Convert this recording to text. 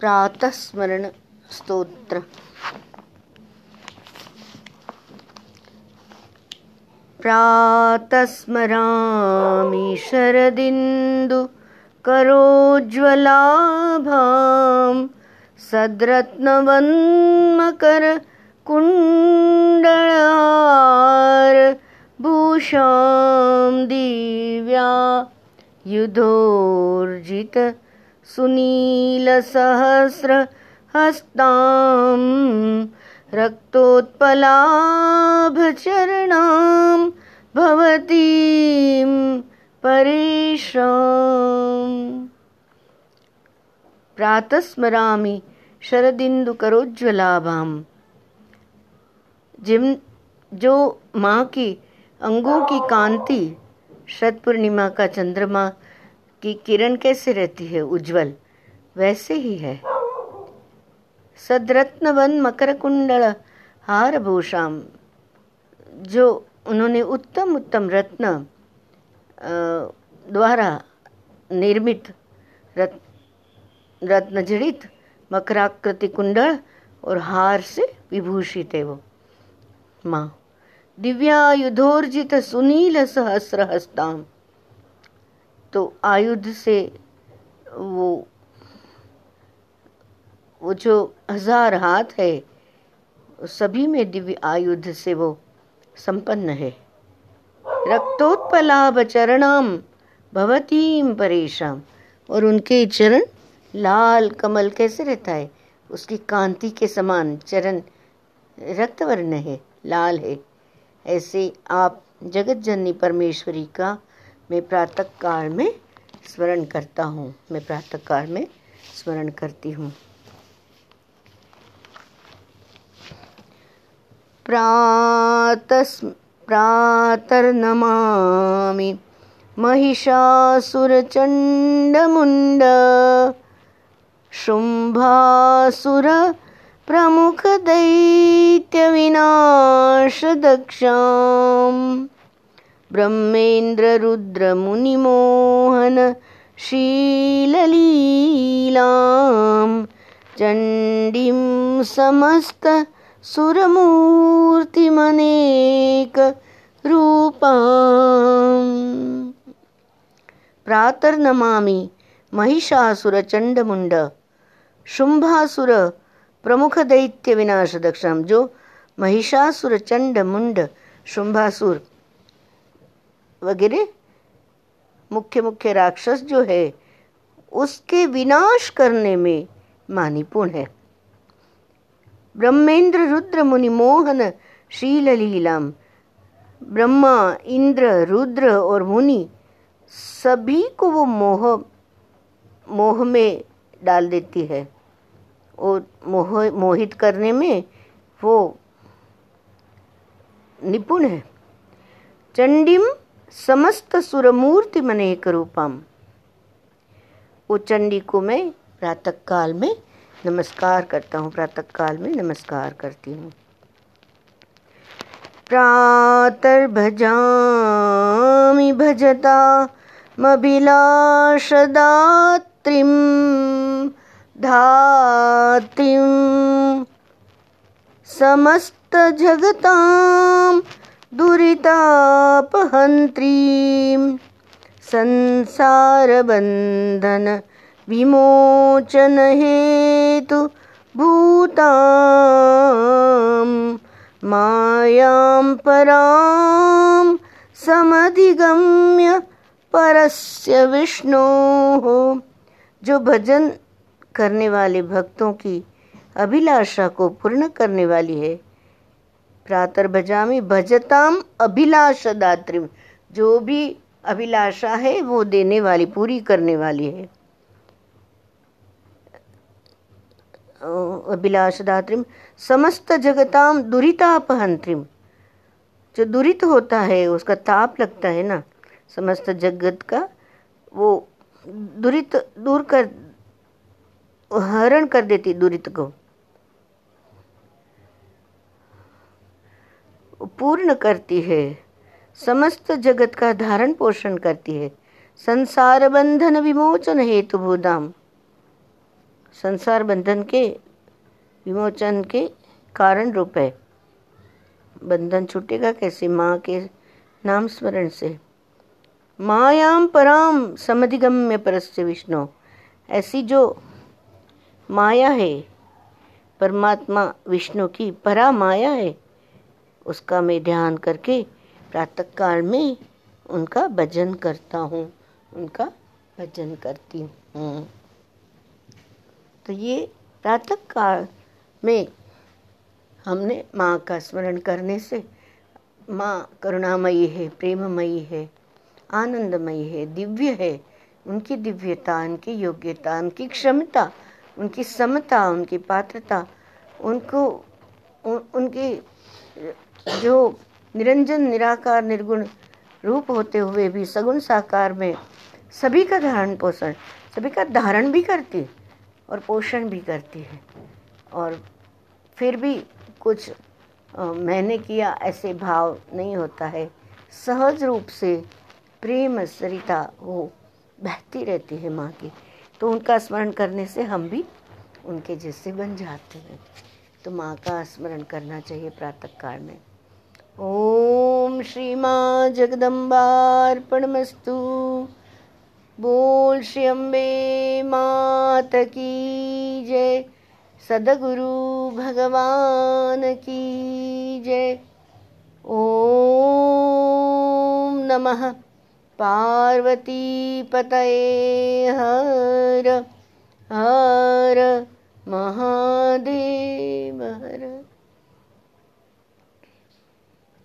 प्रातस्मरण स्तोत्र। प्रातस्मरामि शरदिन्दु करोज्ज्वलाभां सद्रत्नवन्मकर कुण्डलार भूषां दिव्या युधोर्जित सुनीलसहस्रहस्तां रक्तोत्पलाभचरणां भवतीं परेशाम् प्रातस्मरामि शरदिन्दुकरोज्ज्वलाभां जिम जो माँ की अंगों की कांति शत का चंद्रमा की किरण कैसे रहती है, उज्जवल? वैसे ही है। सदरत्न मकर कुंडल हार भूषाम जो उन्होंने उत्तम उत्तम रत्न द्वारा निर्मित रत्न जड़ित मकराकृति कुंडल और हार से विभूषित है वो। माँ, दिव्यायुधोर्जित सुनील सहस्र हस्ताम तो आयुध से वो वो जो हज़ार हाथ है, सभी में दिव्य आयुध से वो संपन्न है। रक्तोत्पलाभ चरणाम भवतीम परेशाम और उनके चरण लाल कमल कैसे रहता है? उसकी कांति के समान चरण रक्तवर्ण है, लाल है। ऐसे आप जगत जननी परमेश्वरी का मैं प्रातः काल में स्मरण करता हूँ। मैं प्रातः काल में स्मरण करती हूँ। प्रातस् प्रातर्नमामि महिषासुरचण्डमुण्ड शुम्भासुर प्रमुखदैत्यविनाशदक्षाम् ब्रह्मेन्द्ररुद्रमुनिमोहन शीललीलां चण्डीं समस्त सुरमूर्तिमनेकरूपाम् प्रातर्नमामि महिषासुरचण्डमुण्ड। शुम्भासुर प्रमुख दैत्य विनाश दक्षम जो महिषासुर चंड मुंड शुंभासुर वगैरह, मुख्य मुख्य राक्षस जो है, उसके विनाश करने में मानिपुण है। ब्रह्मेंद्र रुद्र मुनि मोहन शील लीलाम ब्रह्मा, इंद्र, रुद्र और मुनि, सभी को वो मोह मोह में डाल देती है और मोह, मोहित करने में वो निपुण है। चंडीम समस्त सुरमूर्ति मनेक रूपम वो चंडी को मैं प्रातः काल में नमस्कार करता हूँ प्रातः काल में नमस्कार करती हूँ। भजामि भजता मभिलाषदात्रिम् धातिं समस्तजगतां दुरितापहन्त्रीं संसारबन्धन विमोचनहेतु भूतां मायां परां समधिगम्य परस्य विष्णोः। जो भजन करने वाले भक्तों की अभिलाषा को पूर्ण करने वाली है प्रातर भजामी, भजताम अभिलाष दात्रिम जो भी अभिलाषा है, वो देने वाली, पूरी करने वाली है। अभिलाष दात्रिम समस्त जगताम दुरितापहंत्रिम जो दुरित होता है, उसका ताप लगता है ना। समस्त जगत का, वो दुरित, दूर कर, हरण कर देती दुरित को। पूर्ण करती है, समस्त जगत का धारण पोषण करती है। संसार बंधन विमोचन हेतु भूदाम संसार बंधन के विमोचन के कारण रूप है। बंधन छूटेगा कैसे? माँ के नाम स्मरण से। मायाम पराम समधिगम्य परस्य विष्णु। ऐसी जो माया है, परमात्मा विष्णु की परा माया है उसका मैं ध्यान करके प्रातः काल में उनका भजन करता हूँ उनका भजन करती हूँ। तो ये प्रातः काल में हमने माँ का स्मरण करने से माँ करुणामयी है प्रेममयी है आनंदमयी है दिव्य है। उनकी दिव्यता उनकी योग्यता उनकी क्षमता उनकी समता उनकी पात्रता उनको उन, उनकी जो निरंजन, निराकार, निर्गुण रूप होते हुए भी सगुण साकार में सभी का धारण पोषण, सभी का धारण भी करती और पोषण भी करती है। और फिर भी कुछ मैंने किया ऐसे भाव नहीं होता है। सहज रूप से प्रेम सरिता वो बहती रहती है माँ की। तो उनका स्मरण करने से हम भी उनके जैसे बन जाते हैं। तो माँ का स्मरण करना चाहिए प्रातः काल में। ओम श्री माँ जगदम्बार्पणमस्तु। बोल श्री अम्बे मात की जय। सदगुरु भगवान की जय। ओम नमः। पार्वती पतये हर हर। महादेव हर